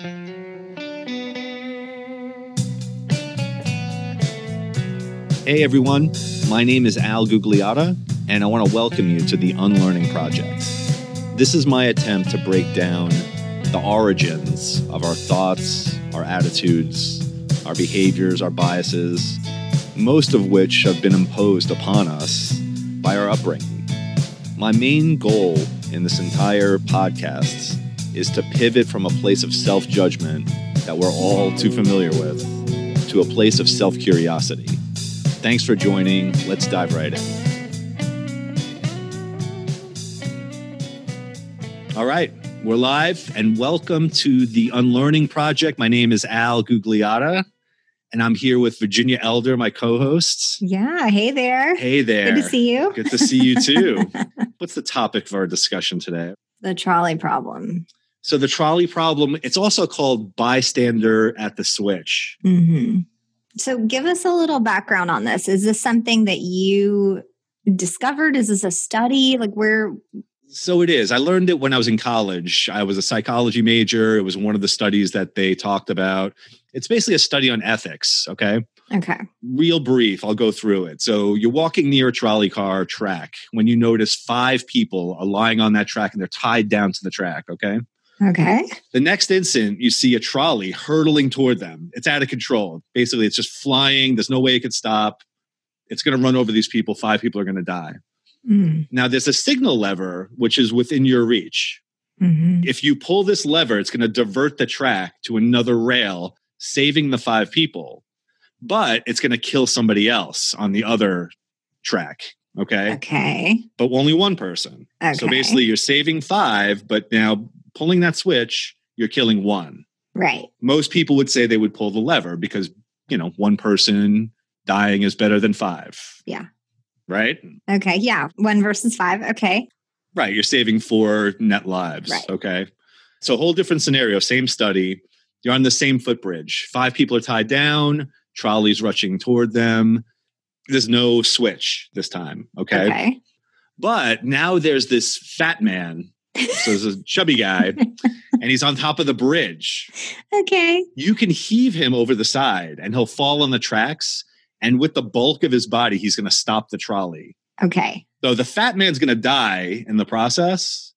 Hey everyone, my name is Al Gugliotta, and I want to welcome you to the Unlearning Project. This is my attempt to break down the origins of our thoughts, our attitudes, our behaviors, our biases, most of which have been imposed upon us by our upbringing. My main goal in this entire podcast is to pivot from a place of self judgment that we're all too familiar with to a place of self curiosity. Thanks for joining. Let's dive right in. All right, we're live and welcome to the Unlearning Project. My name is Al Gugliotta and I'm here with Virginia Elder, my co host. Yeah, hey there. Hey there. Good to see you. Good to see you too. What's the topic of our discussion today? The trolley problem. So, the trolley problem, it's also called bystander at the switch. Mm-hmm. So, give us a little background on this. Is this something that you discovered? Is this a study? Like, where? So it is. I learned it when I was in college. I was a psychology major. It was one of the studies that they talked about. It's basically a study on ethics. Okay. Okay. Real brief. I'll go through it. So you're walking near a trolley car track when you notice five people are lying on that track and they're tied down to the track. Okay. Okay. The next instant, you see a trolley hurtling toward them. It's out of control. Basically, it's just flying. There's no way it could stop. It's going to run over these people. Five people are going to die. Mm. Now, there's a signal lever, which is within your reach. Mm-hmm. If you pull this lever, it's going to divert the track to another rail, saving the five people, but it's going to kill somebody else on the other track. Okay. Okay. But only one person. Okay. So basically, you're saving five, but now pulling that switch, you're killing one. Right. Most people would say they would pull the lever because, you know, one person dying is better than five. Yeah. Right? Okay. Yeah. One versus five. Okay. Right. You're saving four net lives. Right. Okay. So, a whole different scenario, same study. You're on the same footbridge. Five people are tied down, trolleys rushing toward them. There's no switch this time. Okay. Okay. But now there's this fat man. So there's a chubby guy, and he's on top of the bridge. Okay. You can heave him over the side, and he'll fall on the tracks. And with the bulk of his body, he's going to stop the trolley. Okay. So the fat man's going to die in the process,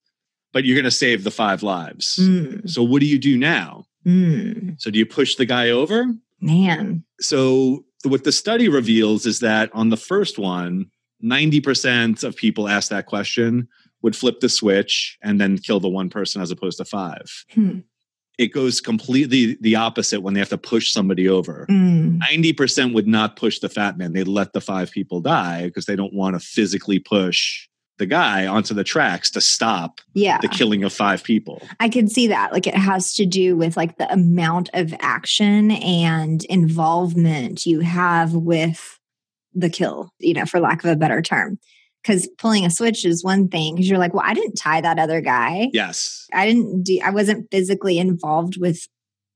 but you're going to save the five lives. Mm. So what do you do now? Mm. So do you push the guy over? Man. So what the study reveals is that on the first one, 90% of people ask that question would flip the switch and then kill the one person as opposed to five. Hmm. It goes completely the opposite when they have to push somebody over. Mm. 90% would not push the fat man. They let the five people die because they don't want to physically push the guy onto the tracks to stop Yeah. the killing of five people. I can see that. Like it has to do with like the amount of action and involvement you have with the kill, you know, for lack of a better term. Because pulling a switch is one thing because you're like, well, I didn't tie that other guy. Yes. I didn't do, I wasn't physically involved with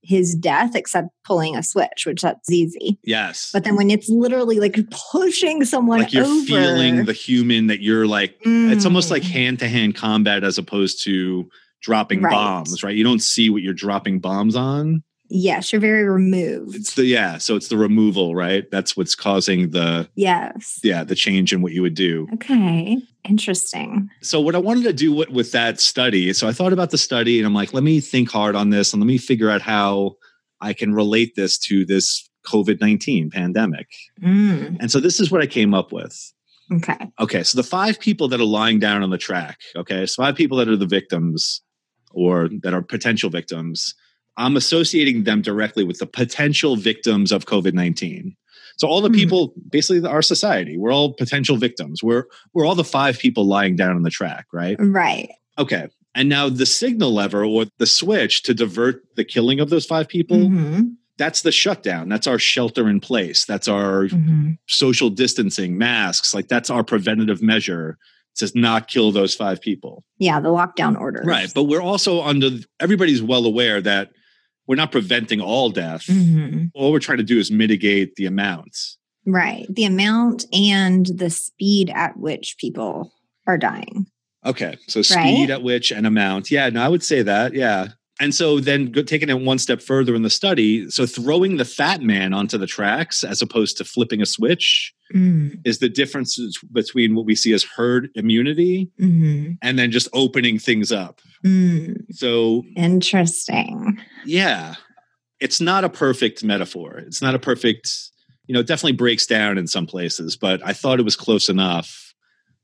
his death except pulling a switch, which that's easy. Yes. But then when it's literally like pushing someone like you're over, feeling the human that you're like, it's almost like Mm. hand to hand combat as opposed to dropping Right. bombs, right? You don't see what you're dropping bombs on. Yes, you're very removed. It's the, yeah. So it's the removal, right? That's what's causing the, yes. yeah, the change in what you would do. Okay. Interesting. so what I wanted to do with, with that study, so I thought about the study and I'm like, let me think hard on this and let me figure out how I can relate this to this COVID 19 pandemic. Mm. And so this is what I came up with. Okay. Okay, so the five people that are lying down on the track, okay, so five people that are the victims or that are potential victims, I'm associating them directly with the potential victims of COVID 19. So all the Hmm. people, basically our society, we're all potential victims. We're we're all the five people lying down on the track, right? Right. Okay. And now the signal lever or the switch to divert the killing of those five people, Mhm. that's the shutdown. That's our shelter in place. That's our Mhm. social distancing, masks. Like that's our preventative measure to not kill those five people. Yeah, the lockdown order. Right. But we're also under, everybody's well aware that we're not preventing all death. Mhm. All we're trying to do is mitigate the amounts. Right. The amount and the speed at which people are dying. Okay. So speed Right? at which and amount. Yeah. No, I would say that. Yeah. And so then go, taking it one step further in the study, so throwing the fat man onto the tracks as opposed to flipping a switch Mm, is the difference between what we see as herd immunity mhm, and then just opening things up. Mm. So Interesting. yeah, it's not a perfect metaphor. It's not a perfect, you know, it definitely breaks down in some places, but I thought it was close enough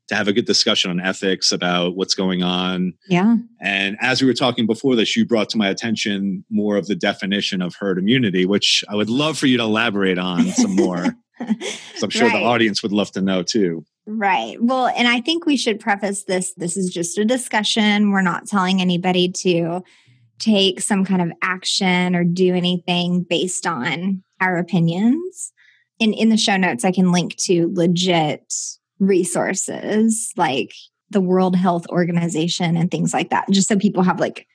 to have a good discussion on ethics about what's going on. Yeah. And as we were talking before this, you brought to my attention more of the definition of herd immunity, which I would love for you to elaborate on some more. So I'm sure Right. the audience would love to know too. Right. Well, and I think we should preface this this is just a discussion. We're not telling anybody to take some kind of action or do anything based on our opinions. And in the show notes, I can link to legit resources like the World Health Organization and things like that, just so people have like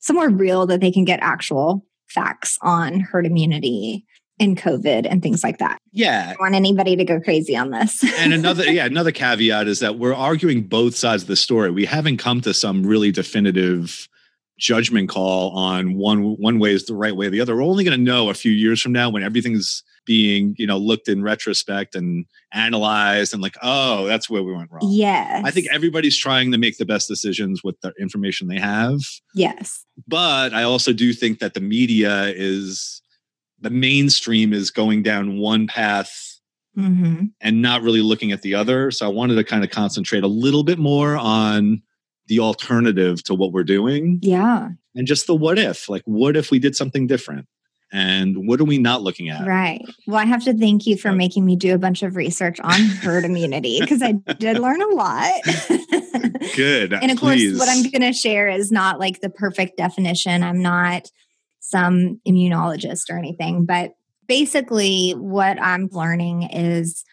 somewhere real that they can get actual facts on herd immunity and COVID and things like that. Yeah. I don't want anybody to go crazy on this. and another yeah another caveat is that we're arguing both sides of the story we haven't come to some really definitive judgment call on one one way is the right way or the other we're only going to know a few years from now when everything's being you know looked in retrospect and analyzed and like oh that's where we went wrong Yes. i think everybody's trying to make the best decisions with the information they have yes. but i also do think that the media is the mainstream is going down one path hmm and not really looking at the other. So I wanted to kind of concentrate a little bit more on the alternative to what we're doing Yeah. and just the what if. Like, what if we did something different? And what are we not looking at? Right. Well, I have to thank you for making me do a bunch of research on herd immunity because I did learn a lot. Good. and of Please. course, what I'm going to share is not like the perfect definition. I'm not some immunologist or anything, but basically, what I'm learning is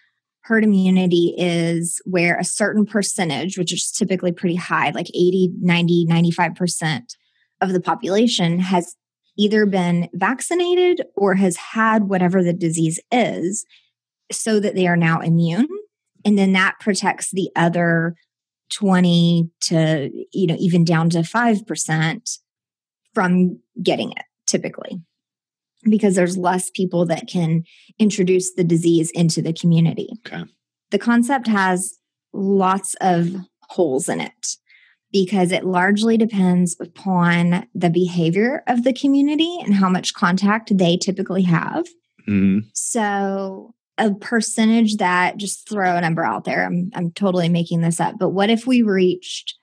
herd immunity is where a certain percentage, which is typically pretty high, like 80, 90, 95% of the population has either been vaccinated or has had whatever the disease is so that they are now immune. And then that protects the other 20 to you know even down to 5% from getting it typically because there's less people that can introduce the disease into the community. Okay. The concept has lots of holes in it because it largely depends upon the behavior of the community and how much contact they typically have. Mhm. So a percentage that just throw a number out there. I'm I'm totally making this up, but what if we reached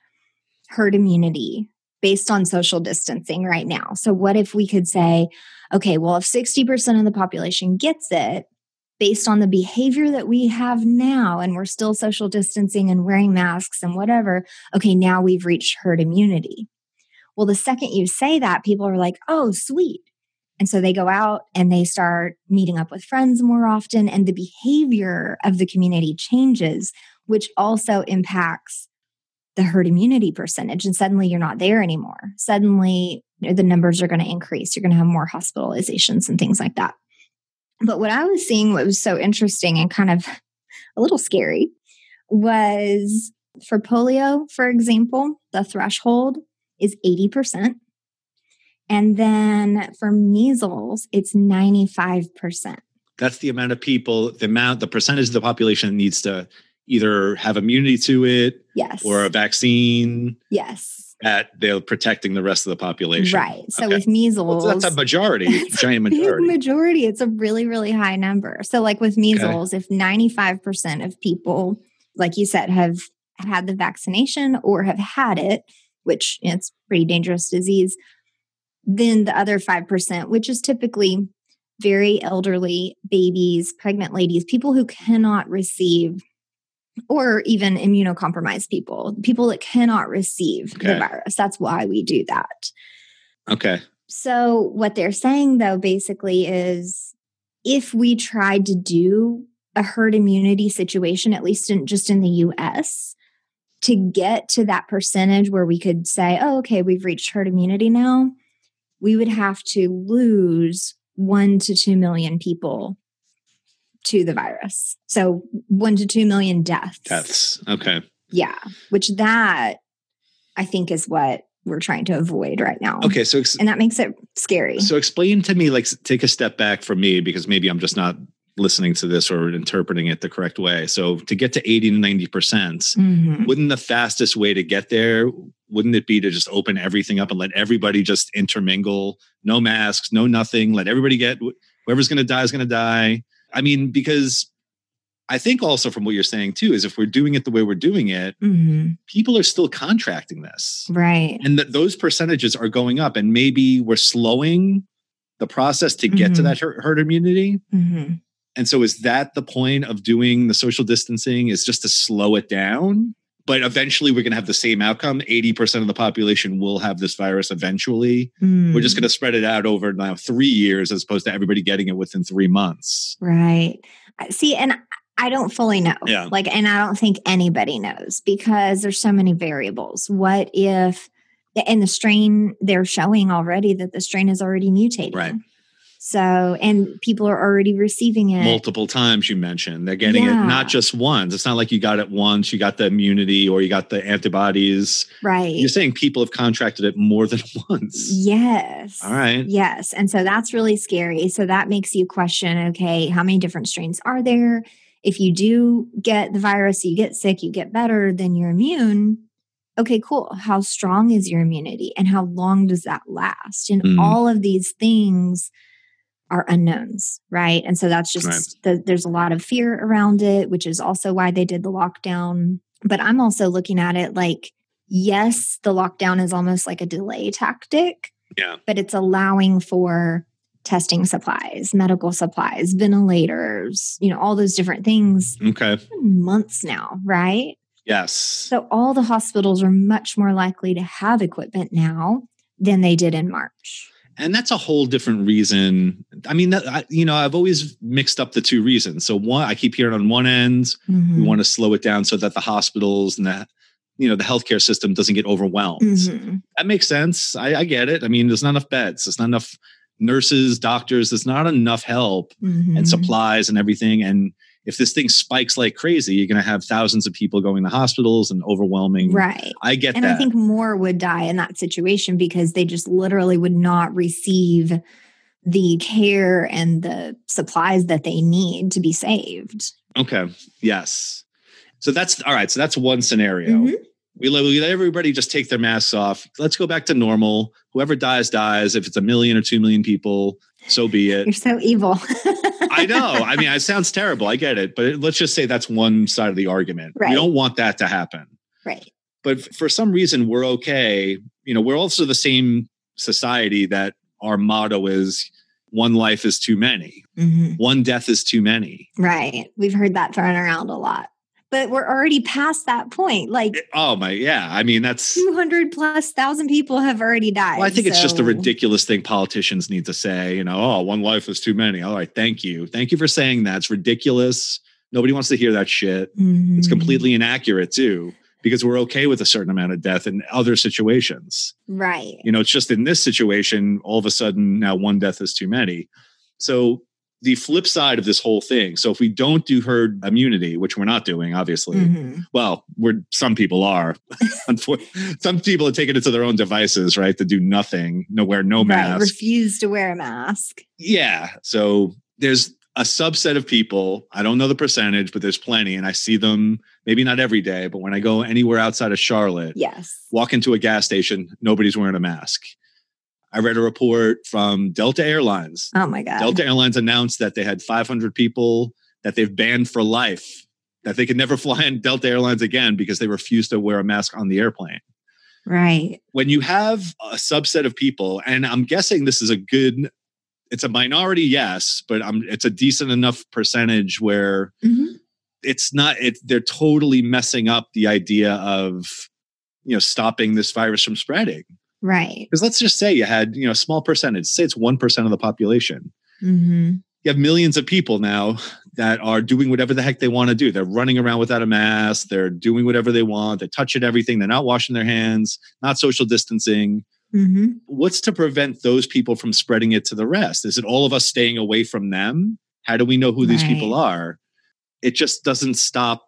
herd immunity based on social distancing right now? So what if we could say, okay, well if 60% of the population gets it based on the behavior that we have now and we're still social distancing and wearing masks and whatever, okay, now we've reached herd immunity. Well, the second you say that, people are like, "Oh, sweet." And so they go out and they start meeting up with friends more often, and the behavior of the community changes, which also impacts the herd immunity percentage. And suddenly you're not there anymore. Suddenly you know, the numbers are going to increase. You're going to have more hospitalizations and things like that. But what I was seeing, what was so interesting and kind of a little scary, was for polio, for example, the threshold is 80%. And then for measles, it's 95%. That's the amount of people, the amount, the percentage of the population needs to either have immunity to it Yes. or a vaccine yes. that they're protecting the rest of the population. Right. So Okay. with measles, Well, that's a majority, a giant majority. majority. It's a really, really high number. So, like with measles, if 95% of people, like you said, have had the vaccination or have had it, which you know, it's pretty dangerous disease, then the other 5%, which is typically very elderly babies, pregnant ladies, people who cannot receive, or even immunocompromised people, people that cannot receive the virus. That's why we do that. Okay. So, what they're saying though, basically, is if we tried to do a herd immunity situation, at least in just in the US, to get to that percentage where we could say, oh, okay, we've reached herd immunity now, we would have to lose one to two million people to the virus. So, one to two million deaths. Deaths. Okay. Yeah, which that I think is what we're trying to avoid right now. Okay, so ex- And that makes it scary. so explain to me, like, take a step back from me because maybe I'm just not listening to this or interpreting it the correct way. So to get to 80 to 90 percent, Mhm. wouldn't the fastest way to get there wouldn't it be to just open everything up and let everybody just intermingle no masks no nothing let everybody get whoever's going to die is going to die i mean because i think also from what you're saying too is if we're doing it the way we're doing it Mhm. people are still contracting this Right. and that those percentages are going up and maybe we're slowing the process to get to Mhm. that herd herd immunity Mhm. and so is that the point of doing the social distancing is just to slow it down? But eventually we're going to have the same outcome. 80% of the population will have this virus eventually. We're just Mm. going to spread it out over now three years as opposed to everybody getting it within three months. Right. See, and I don't fully know. Yeah. Like, and I don't think anybody knows because there's so many variables. What if, and the strain they're showing already that the strain is already mutating. Right. So, and people are already receiving it. Multiple times you mentioned they're getting Yeah. it not just once. It's not like you got it once, you got the immunity or you got the antibodies. right. You're saying people have contracted it more than once. Yes. All right. Yes. And so that's really scary. So that makes you question okay, how many different strains are there? If you do get the virus, you get sick, you get better, then you're immune. Okay, cool. How strong is your immunity and how long does that last? And Mhm. all of these things are unknowns, right? And so that's just Right. the, there's a lot of fear around it, which is also why they did the lockdown. But I'm also looking at it like, yes, the lockdown is almost like a delay tactic Yeah. but it's allowing for testing supplies, medical supplies, ventilators, you know, all those different things Okay. months now, right? Yes. So all the hospitals are much more likely to have equipment now than they did in March. And that's a whole different reason. I mean that I, you know i've always mixed up the two reasons. So one i keep hearing on one end we Mhm. want to slow it down so that the hospitals and the you know the healthcare system doesn't get overwhelmed. Mhm. that makes sense. I, I get it. I mean there's not enough beds. There's not enough nurses doctors. There's not enough help Mhm. and supplies and everything. And if this thing spikes like crazy you're going to have thousands of people going to hospitals and overwhelming Right. i get that. And that I think more would die in that situation because they just literally would not receive the care and the supplies that they need to be saved. Okay. Yes. So that's all right. So that's one scenario. Mhm. We, let, we let everybody just take their masks off. Let's go back to normal. Whoever dies, dies. If it's a million or two million people, so be it. You're so evil. I know. I mean, it sounds terrible. I get it. But let's just say that's one side of the argument. Right. We don't want that to happen. right. But for some reason, we're okay. You know, we're also the same society that our motto is one life is too many, Mhm. one death is too many. Right. We've heard that thrown around a lot. But we're already past that point. Like Oh, my. Yeah. I mean, that's. 200 plus thousand people have already died. Well, I think it's just a ridiculous thing politicians need to say, you know, oh, one life is too many. All right, thank you. Thank you for saying that. It's ridiculous. Nobody wants to hear that shit. It's Mhm. completely inaccurate too, because we're okay with a certain amount of death in other situations. right. You know, it's just in this situation, all of a sudden now one death is too many. So the flip side of this whole thing. So if we don't do herd immunity, which we're not doing, obviously, Mhm. well, we're some people are. Some people are taking it to their own devices, right? To do nothing, no wear no Right. mask. Refuse to wear a mask. Yeah. So there's a subset of people. I don't know the percentage, but there's plenty, and I see them maybe not every day, but when I go anywhere outside of Charlotte, Yes. walk into a gas station, nobody's wearing a mask. I read a report from Delta Airlines. Oh my God. Delta Airlines announced that they had 500 people that they've banned for life, that they could never fly in Delta Airlines again because they refused to wear a mask on the airplane. Right. When you have a subset of people, and I'm guessing this is a good, it's a minority, yes, but um, it's a decent enough percentage where Mhm. it's not, it, they're totally messing up the idea of, you know, stopping this virus from spreading. Right. Because let's just say you had, you know, a small percentage, say it's 1% of the population. hmm You have millions of people now that are doing whatever the heck they want to do. They're running around without a mask. They're doing whatever they want. They're touching everything. They're not washing their hands, not social distancing. hmm What's to prevent those people from spreading it to the rest? Is it all of us staying away from them? How do we know who these people are? It just doesn't stop.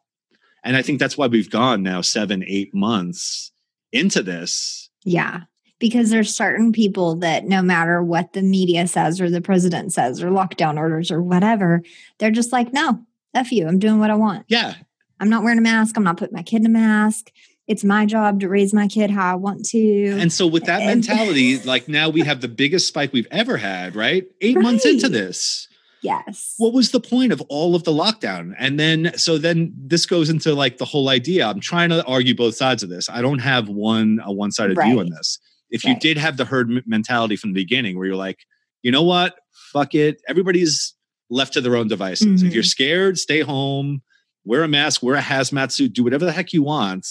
And I think that's why we've gone now seven, eight months into this Yeah. Because there's certain people that no matter what the media says or the president says or lockdown orders or whatever, they're just like, no, F you. I'm doing what I want. Yeah. I'm not wearing a mask. I'm not putting my kid in a mask. It's my job to raise my kid how I want to. And so with that mentality, like now we have the biggest spike we've ever had, right? Eight months into this. yes. what was the point of all of the lockdown and then so then this goes into like the whole idea i'm trying to argue both sides of this i don't have one a one-sided view on this if you did have the herd mentality from the beginning where you're like you know what? Fuck it. Everybody's left to their own devices. If Mhm. you're scared stay home wear a mask wear a hazmat suit do whatever the heck you want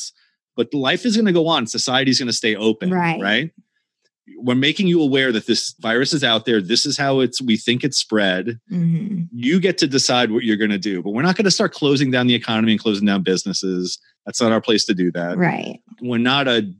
but life is going to go on. Society's going to stay open Right. right we're making you aware that this virus is out there this is how it's we think it's spread Mhm. you get to decide what you're going to do. But we're not going to start closing down the economy and closing down businesses. That's not our place to do that. Right. We're not a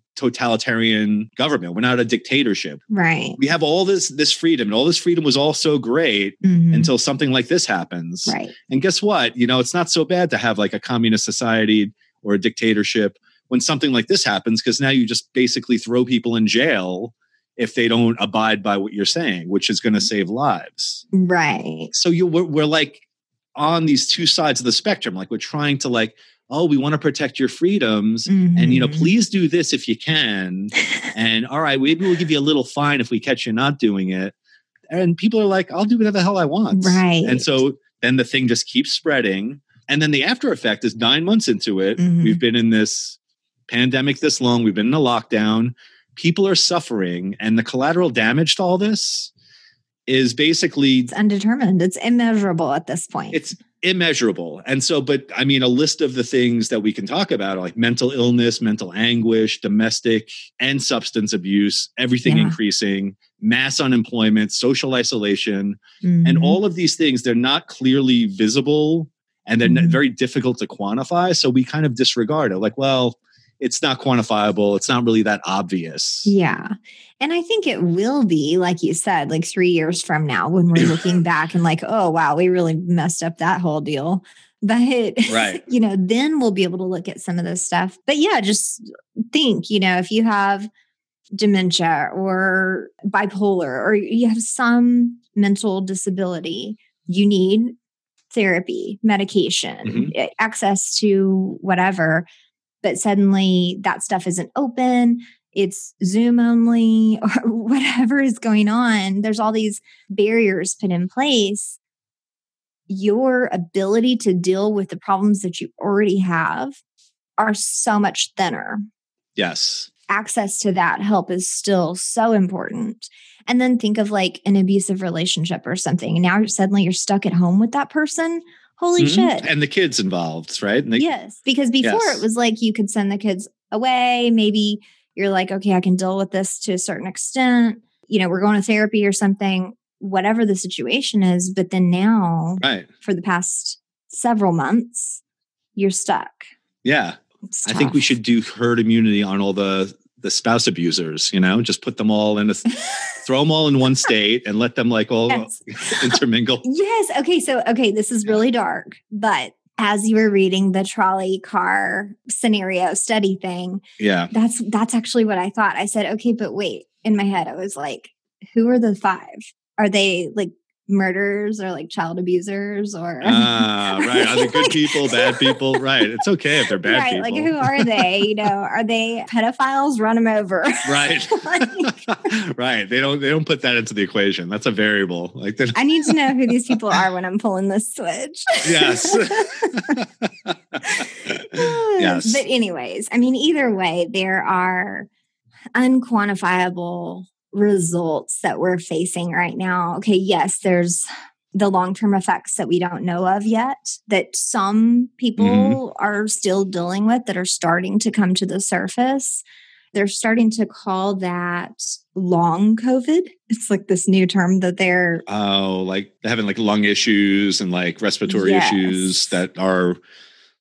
totalitarian government. We're not a dictatorship. Right. We have all this this freedom, and all this freedom was all so great Mhm. until something like this happens. right. And guess what? You know, it's not so bad to have like a communist society or a dictatorship when something like this happens, because now you just basically throw people in jail if they don't abide by what you're saying, which is going to save lives Right. so you we're, we're like on these two sides of the spectrum like we're trying to like oh we want to protect your freedoms and you know Mhm. please do this if you can and all right maybe we'll give you a little fine if we catch you not doing it and people are like i'll do whatever the hell i want Right. and so then the thing just keeps spreading and then the after effect is nine months into it Mhm. we've been in this pandemic this long we've been in a lockdown people are suffering and the collateral damage to all this is basically it's undetermined. It's immeasurable at this point. it's immeasurable and so but i mean a list of the things that we can talk about are like mental illness mental anguish domestic and substance abuse everything Yeah. increasing mass unemployment social isolation and Mhm. all of these things they're not clearly visible and they're Mhm. very difficult to quantify so we kind of disregard it like well it's not quantifiable it's not really that obvious Yeah. And I think it will be, like you said, like three years from now when we're looking back and like, oh, wow, we really messed up that whole deal. But, Right. you know, then we'll be able to look at some of this stuff. But yeah, just think, you know, if you have dementia or bipolar or you have some mental disability, you need therapy, medication, Mhm. eh, access to whatever. But suddenly that stuff isn't open it's Zoom only or whatever is going on. There's all these barriers put in place. Your ability to deal with the problems that you already have are so much thinner. yes Access to that help is still so important. And then think of like an abusive relationship or something. And now suddenly you're stuck at home with that person. Holy Mhm. shit. and the kids involved right they, Yes, because before Yes. it was like you could send the kids away. Maybe you're like, okay, I can deal with this to a certain extent. You know, we're going to therapy or something, whatever the situation is. But then now, right for the past several months, you're stuck. yeah I think we should do herd immunity on all the the spouse abusers. You know, just put them all in a throw them all in one state and let them like all Yes. intermingle. Yes. Okay. So, okay, this is really dark, but as you were reading the trolley car scenario study thing, Yeah, that's that's actually what I thought. I said, okay, but wait. In my head, I was like, who are the five? Are they like murderers or like child abusers or ah, right. Are they good people, bad people? Right. It's okay if they're bad right? people. Like who are they? You know, are they pedophiles? Run them over. right. right. They don't. They don't put that into the equation. That's a variable. Like I need to know who these people are when I'm pulling this switch. yes. yes. But, anyways, I mean, either way, there are unquantifiable results that we're facing right now. Okay, yes, there's the long term effects that we don't know of yet, that some people Mm-hmm. are still dealing with that are starting to come to the surface. They're starting to call that long COVID. It's like this new term that they're Oh, like having like lung issues and like respiratory Yes. issues that are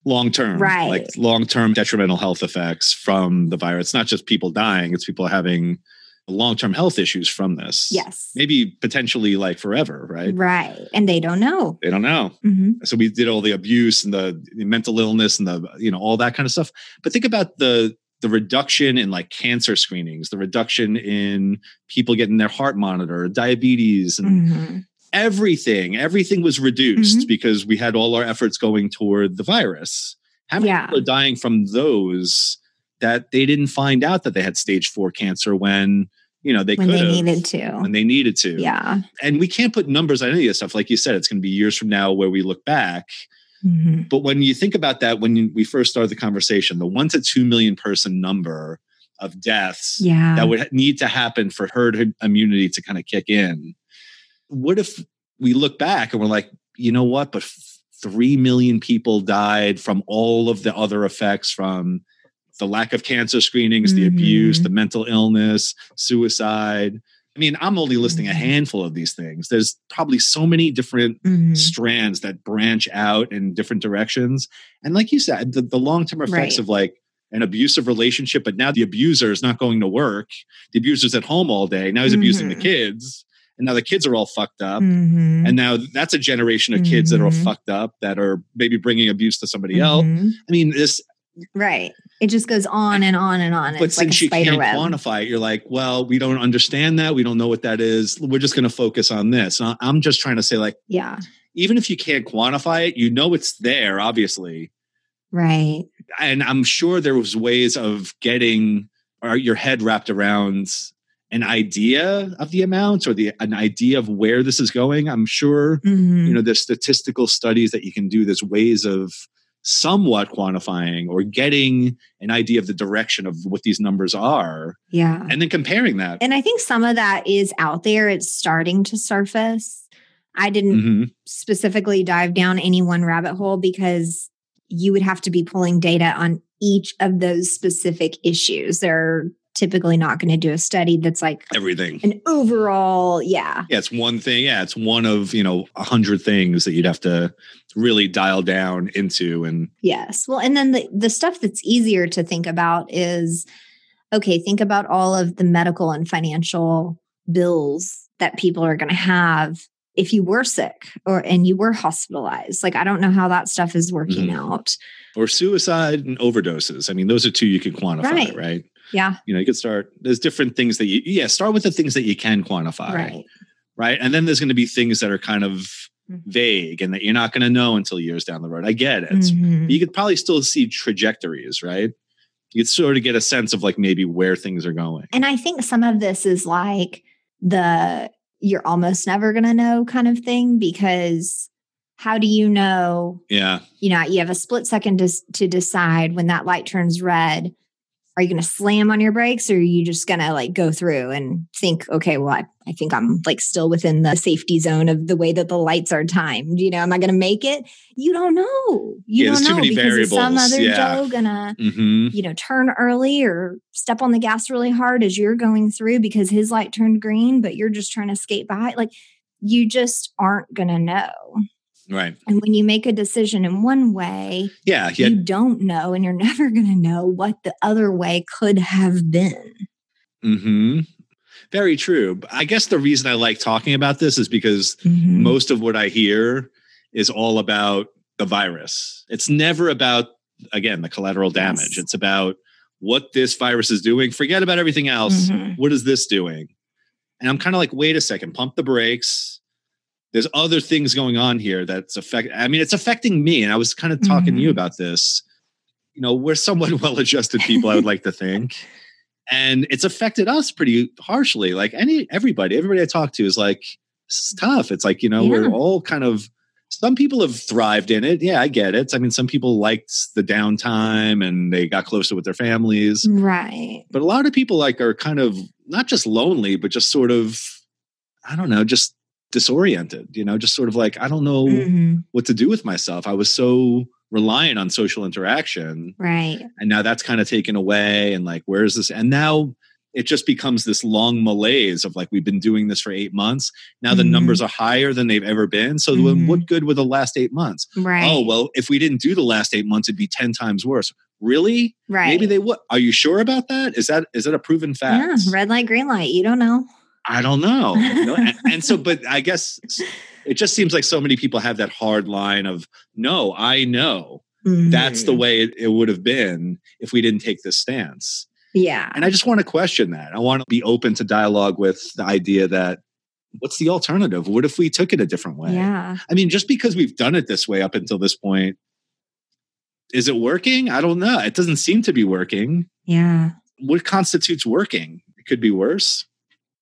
long term, Right. Like long term detrimental health effects from the virus. It's not just people dying; it's people having long term health issues from this. yes. maybe potentially like forever, right? Right. And they don't know. They don't know. Mhm. So we did all the abuse and the, the mental illness and the you know all that kind of stuff. But think about the the reduction in like cancer screenings, the reduction in people getting their heart monitored, diabetes, and Mhm. everything, everything was reduced Mhm. because we had all our efforts going toward the virus. How many Yeah. people are dying from those that they didn't find out that they had stage four cancer when you know they when could they needed to. when they needed to? Yeah. and we can't put numbers on any of this stuff. Like you said, it's going to be years from now where we look back. Mhm. But when you think about that, when you, we first started the conversation, the one to two million person number of deaths Yeah. that would need to happen for herd immunity to kind of kick in. What if we look back and we're like, you know what? But f- three million people died from all of the other effects from the lack of cancer screenings, the abuse, the mental illness, suicide. I mean, I'm only listing a Mhm. handful of these things. There's probably so many different Mhm. strands that branch out in different directions. And like you said, the, the long term effects Right. of like an abusive relationship, but now the abuser is not going to work. The abuser's at home all day. Now he's abusing the Mhm. kids. And now the kids are all fucked up. Mhm. And now that's a generation of kids that are all Mhm. fucked up that are maybe bringing abuse to somebody else. I mean, this, Right. It just goes on and on and on. but it's like since you can't web. quantify it, you're like, well, we don't understand that. We don't know what that is. We're just going to focus on this. And I'm just trying to say, like, yeah. even if you can't quantify it, you know it's there, obviously. Right. and I'm sure there was ways of getting uh, your head wrapped around an idea of the amounts or the an idea of where this is going. I'm sure Mhm. you know there's statistical studies that you can do. There's ways of somewhat quantifying or getting an idea of the direction of what these numbers are, yeah. and then comparing that. And I think some of that is out there. It's starting to surface. I didn't Mhm. specifically dive down any one rabbit hole because you would have to be pulling data on each of those specific issues. They're typically not going to do a study that's like Everything. an overall, yeah. Yeah, it's one thing. Yeah, it's one of you know a hundred things that you'd have to really dial down into and Yes. Well, and then the, the stuff that's easier to think about is okay, think about all of the medical and financial bills that people are going to have if you were sick or and you were hospitalized. Like I don't know how that stuff is working Mhm. out. or suicide and overdoses. I mean, those are two you can quantify, right? Right. Yeah. You know, you could start. There's different things that you yeah start with the things that you can quantify, Right. right? And then there's going to be things that are kind of Mhm. vague and that you're not going to know until years down the road. I get it. Mhm. You could probably still see trajectories, right? You could sort of get a sense of like maybe where things are going. And I think some of this is like the you're almost never going to know kind of thing because how do you know Yeah, you know, you have a split second to, to decide when that light turns red. Are you going to slam on your brakes or are you just going to like go through and think, okay, well, I, I think I'm like still within the safety zone of the way that the lights are timed. You know, am I going to make it? You don't know. You Yeah, don't know because is some other Yeah. Joe gonna, hmm you know, turn early or step on the gas really hard as you're going through because his light turned green, but you're just trying to skate by. Like you just aren't going to know. Right. And when you make a decision in one way, Yeah, yeah. you don't know and you're never going to know what the other way could have been. hmm Very true. I guess the reason I like talking about this is because Mm-hmm. most of what I hear is all about the virus. It's never about, again, the collateral damage. Yes. It's about what this virus is doing. Forget about everything else. Mhm. What is this doing? And I'm kind of like, wait a second, pump the brakes. There's other things going on here that's affect. I mean, it's affecting me. And I was kind of talking to you Mhm. about this. You know, we're somewhat well-adjusted people, I would like to think and it's affected us pretty harshly like any everybody everybody i talk to is like this is tough it's like you know we're all kind of some people have thrived in it yeah i get it i mean some people liked the downtime and they got closer with their families Right. but a lot of people like are kind of not just lonely but just sort of i don't know just disoriented you know just sort of like i don't know Mhm. what to do with myself i was so reliant on social interaction Right. and now that's kind of taken away and like where is this and now it just becomes this long malaise of like we've been doing this for eight months now the Mhm. numbers are higher than they've ever been so Mhm. what good were the last eight months Right. oh well if we didn't do the last eight months it'd be 10 times worse really right. maybe they would are you sure about that is that is that a proven fact Yeah. Red light, green light. You don't know. I don't know and, and so but i guess it just seems like so many people have that hard line of no i know That's the Mhm. way it, it would have been if we didn't take this stance. Yeah. And I just want to question that. I want to be open to dialogue with the idea that what's the alternative? What if we took it a different way? yeah. I mean, just because we've done it this way up until this point, is it working? I don't know. It doesn't seem to be working. Yeah. What constitutes working? It could be worse.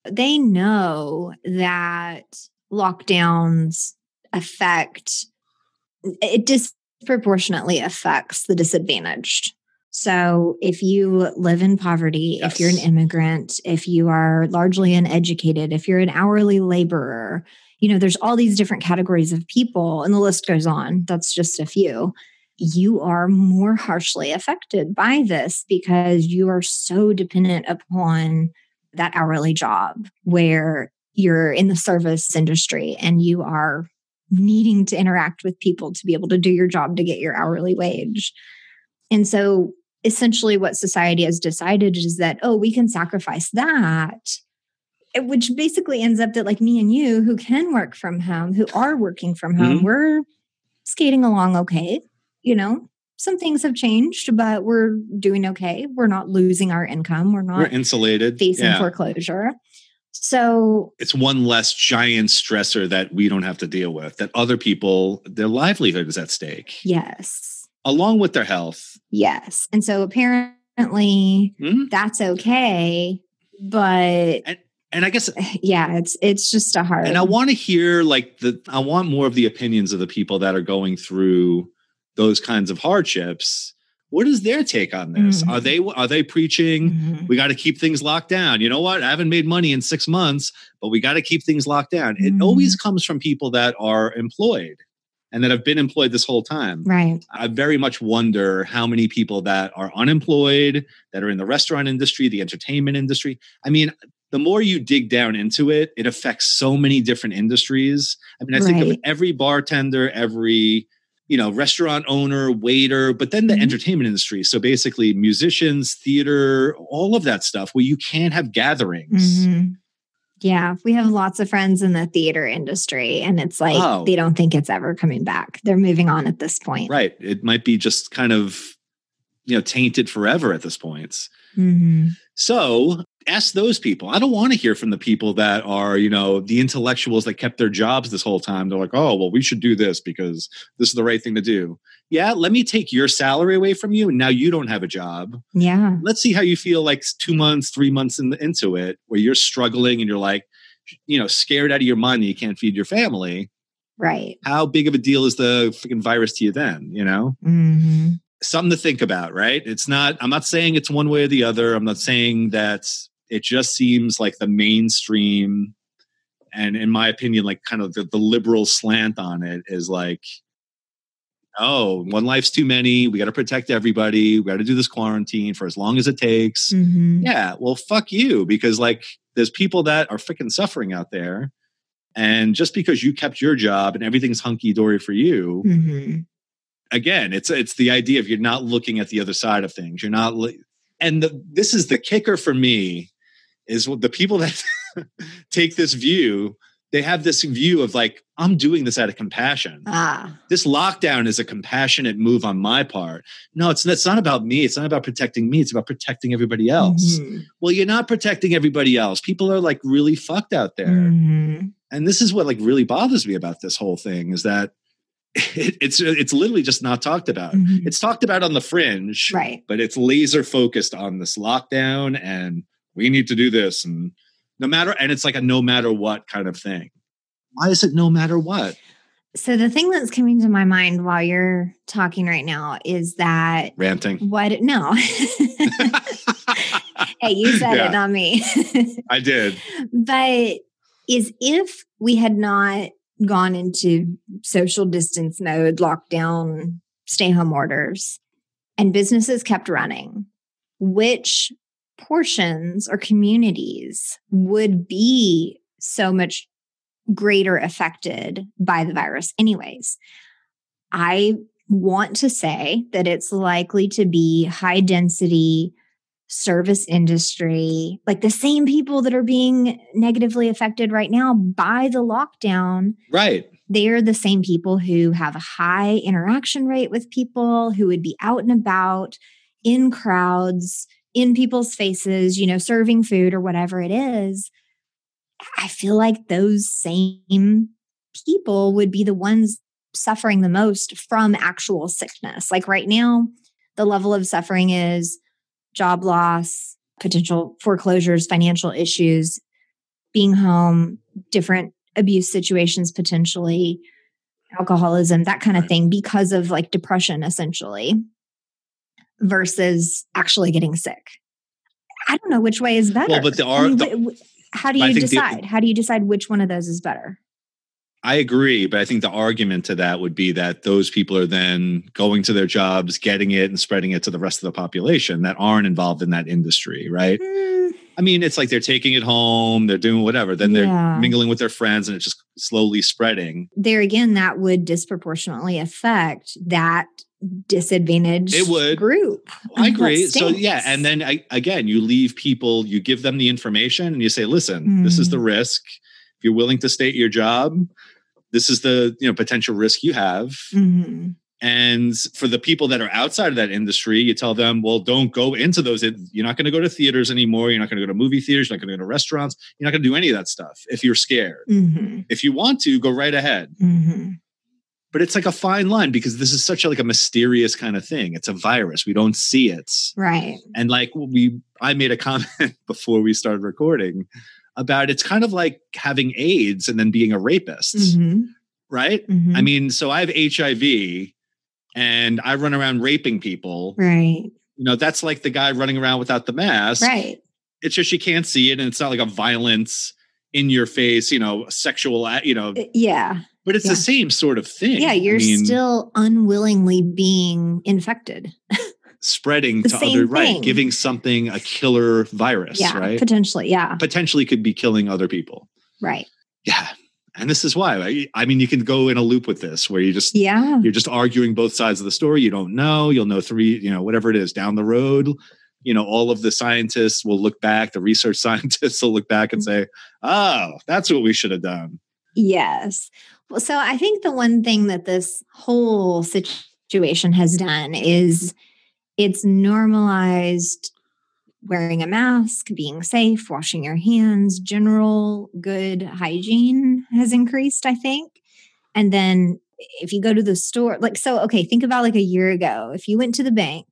They know that lockdowns affect it disproportionately affects the disadvantaged. So if you live in poverty, if you're an immigrant, if you are largely uneducated, if you're an hourly laborer, you know, there's all these different categories of people and the list goes on. That's just a few. You are more harshly affected by this because you are so dependent upon that hourly job where you're in the service industry and you are needing to interact with people to be able to do your job to get your hourly wage. And so essentially what society has decided is that oh we can sacrifice that eh, which basically ends up that like me and you who can work from home who are working from home Mhm. we're skating along okay you know some things have changed but we're doing okay we're not losing our income we're not We're insulated. facing Yeah. foreclosure so It's one less giant stressor that we don't have to deal with, that other people, their livelihood is at stake, yes along with their health. yes and so apparently Mhm. that's okay but And I guess yeah it's it's just a hard and I want to hear like the I want more of the opinions of the people that are going through those kinds of hardships. What is their take on this? Mhm. Are they are they preaching Mhm. we got to keep things locked down? You know what? I haven't made money in 6 months, but we got to keep things locked down. It Mhm. always comes from people that are employed and that have been employed this whole time. right I very much wonder how many people that are unemployed, that are in the restaurant industry, the entertainment industry. I mean, the more you dig down into it, it affects so many different industries. I mean, I think of every bartender, every you know, restaurant owner, waiter, but then the Mhm. entertainment industry. So basically, musicians, theater, all of that stuff where you can't have gatherings. Mhm. Yeah, we have lots of friends in the theater industry, and it's like Oh. they don't think it's ever coming back. They're moving on at this point. Right. It might be just kind of, you know, tainted forever at this point. Mhm. So ask those people. I don't want to hear from the people that are, you know, the intellectuals that kept their jobs this whole time. They're like, oh, well, we should do this because this is the right thing to do. Yeah, let me take your salary away from you. And now you don't have a job. Yeah. Let's see how you feel like two months, three months in, into it, where you're struggling and you're like, you know, scared out of your mind that you can't feed your family. Right. How big of a deal is the freaking virus to you then? You know? hmm something to think about, right? It's not, I'm not saying it's one way or the other. I'm not saying that it just seems like the mainstream, and in my opinion, like kind of the, the liberal slant on it is like, oh, one life's too many. We got to protect everybody. We got to do this quarantine for as long as it takes. hmm Yeah, well, fuck you, because like there's people that are freaking suffering out there. And just because you kept your job and everything's hunky dory for you, hmm again it's it's the idea of you're not looking at the other side of things you're not li- and the, this is the kicker for me is what the people that take this view they have this view of like i'm doing this out of compassion Ah. this lockdown is a compassionate move on my part no it's, it's not about me it's not about protecting me it's about protecting everybody else Mhm. well you're not protecting everybody else people are like really fucked out there Mhm. and this is what like really bothers me about this whole thing is that it, it's it's literally just not talked about Mhm. it's talked about on the fringe Right. but it's laser focused on this lockdown and we need to do this and no matter and it's like a no matter what kind of thing why is it no matter what So the thing that's coming to my mind while you're talking right now is that ranting what no. hey, you said Yeah. it, on me. i did but is if we had not gone into social distance mode, lockdown, stay home orders, and businesses kept running, which portions or communities would be so much greater affected by the virus, anyways? I want to say that it's likely to be high density service industry, like the same people that are being negatively affected right now by the lockdown, right they're the same people who have a high interaction rate with people, who would be out and about in crowds, in people's faces, you know, serving food or whatever it is. I feel like those same people would be the ones suffering the most from actual sickness. Like right now, the level of suffering is job loss, potential foreclosures, financial issues, being home, different abuse situations potentially, alcoholism, that kind of thing, because of like depression, essentially, versus actually getting sick. I don't know which way is better. Well, but the I ar- mean, the- how do you think the- decide? how do you decide which one of those is better? I agree, but I think the argument to that would be that those people are then going to their jobs, getting it, and spreading it to the rest of the population that aren't involved in that industry, right? Mm, I mean, it's like they're taking it home, they're doing whatever, then they're Yeah. mingling with their friends, and it's just slowly spreading. there again, that would disproportionately affect that disadvantaged It would. group. I agree. So yeah, and then I, again, you leave people, you give them the information, and you say, "Listen, this is Mm. the risk. If you're willing to stay at your job, this is the you know potential risk you have." Mhm. And for the people that are outside of that industry, you tell them, well, don't go into those. You're not going to go to theaters anymore. You're not going to go to movie theaters. You're not going to go to restaurants. You're not going to do any of that stuff if you're scared. Mhm. If you want to, go right ahead. Mhm. But it's like a fine line because this is such a, like a mysterious kind of thing. It's a virus. We don't see it. Right. And like we, I made a comment before we started recording about it's kind of like having AIDS and then being a rapist, Mhm. right? Mhm. I mean, so I have HIV and I run around raping people. right. You know, that's like the guy running around without the mask. Right. It's just you can't see it and it's not like a violence in your face, you know, sexual, you know, Yeah. But it's yeah. the same sort of thing. Yeah. You're mean, still unwillingly being infected. spreading the to other, right? Giving something a killer virus, yeah. right? Potentially. Yeah. Potentially could be killing other people. Right. Yeah. And this is why, I, I mean, you can go in a loop with this where you just, Yeah. you're just arguing both sides of the story. You don't know. You'll know three, you know, whatever it is down the road. You know, all of the scientists will look back, the research scientists will look back and mm-hmm. say, oh, that's what we should have done. Yes. Well, so I think the one thing that this whole situation has done is it's normalized wearing a mask, being safe, washing your hands, general good hygiene has increased, I think. And then if you go to the store, like, so, okay, think about like a year ago. If you went to the bank,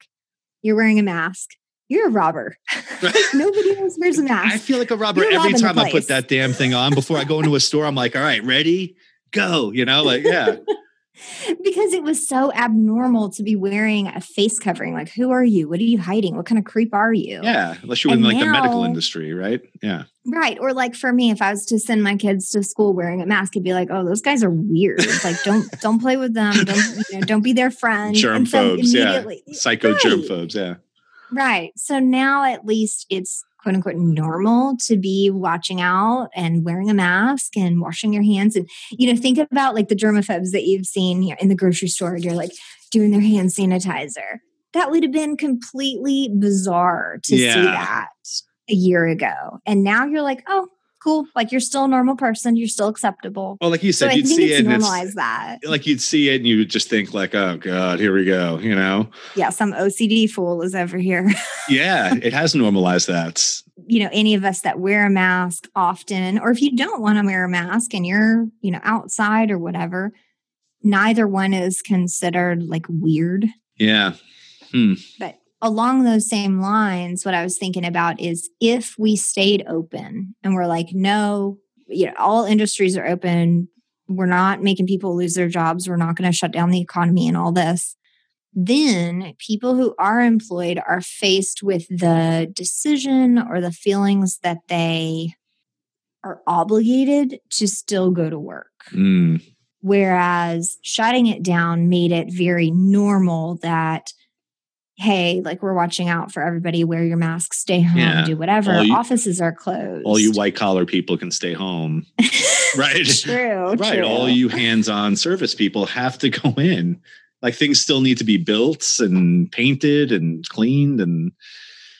you're wearing a mask, you're a robber. Nobody else wears a mask. I feel like a robber You're every time I put that damn thing on. Before I go into a store, I'm like, all right, ready, go. You know, like, yeah. because it was so abnormal to be wearing a face covering. Like, who are you? What are you hiding? What kind of creep are you? Yeah. Unless you're in And like the medical industry, right? Yeah. Right. Or like for me, if I was to send my kids to school wearing a mask, it'd be like, oh, those guys are weird. like, don't don't play with them. Don't you know? Don't be their friend. Germ And so phobes, yeah. Psycho Right. germ phobes. Yeah. Right. So now at least it's quote unquote normal to be watching out and wearing a mask and washing your hands. And, you know, think about like the germaphobes that you've seen here in the grocery store. You're like doing their hand sanitizer. That would have been completely bizarre to see that a year ago. And now you're like, oh, cool. Like you're still a normal person. You're still acceptable. Well, like you said, I you'd see it. It's, that. like you'd see it and you would just think like, oh God, here we go. You know? Yeah, some OCD fool is over here. Yeah. it has normalized that. you know any of us that wear a mask often or if you don't want to wear a mask and you're you know outside or whatever neither one is considered like weird Yeah. Hmm. but along those same lines what i was thinking about is if we stayed open and we're like no you know all industries are open we're not making people lose their jobs we're not going to shut down the economy and all this then people who are employed are faced with the decision or the feelings that they are obligated to still go to work. Mm. Whereas shutting it down made it very normal that, hey, like we're watching out for everybody, wear your mask, stay home, Yeah. do whatever. You- Offices are closed. All you white collar people can stay home. Right. true. right. true. All you hands on service people have to go in. Like things still need to be built and painted and cleaned and,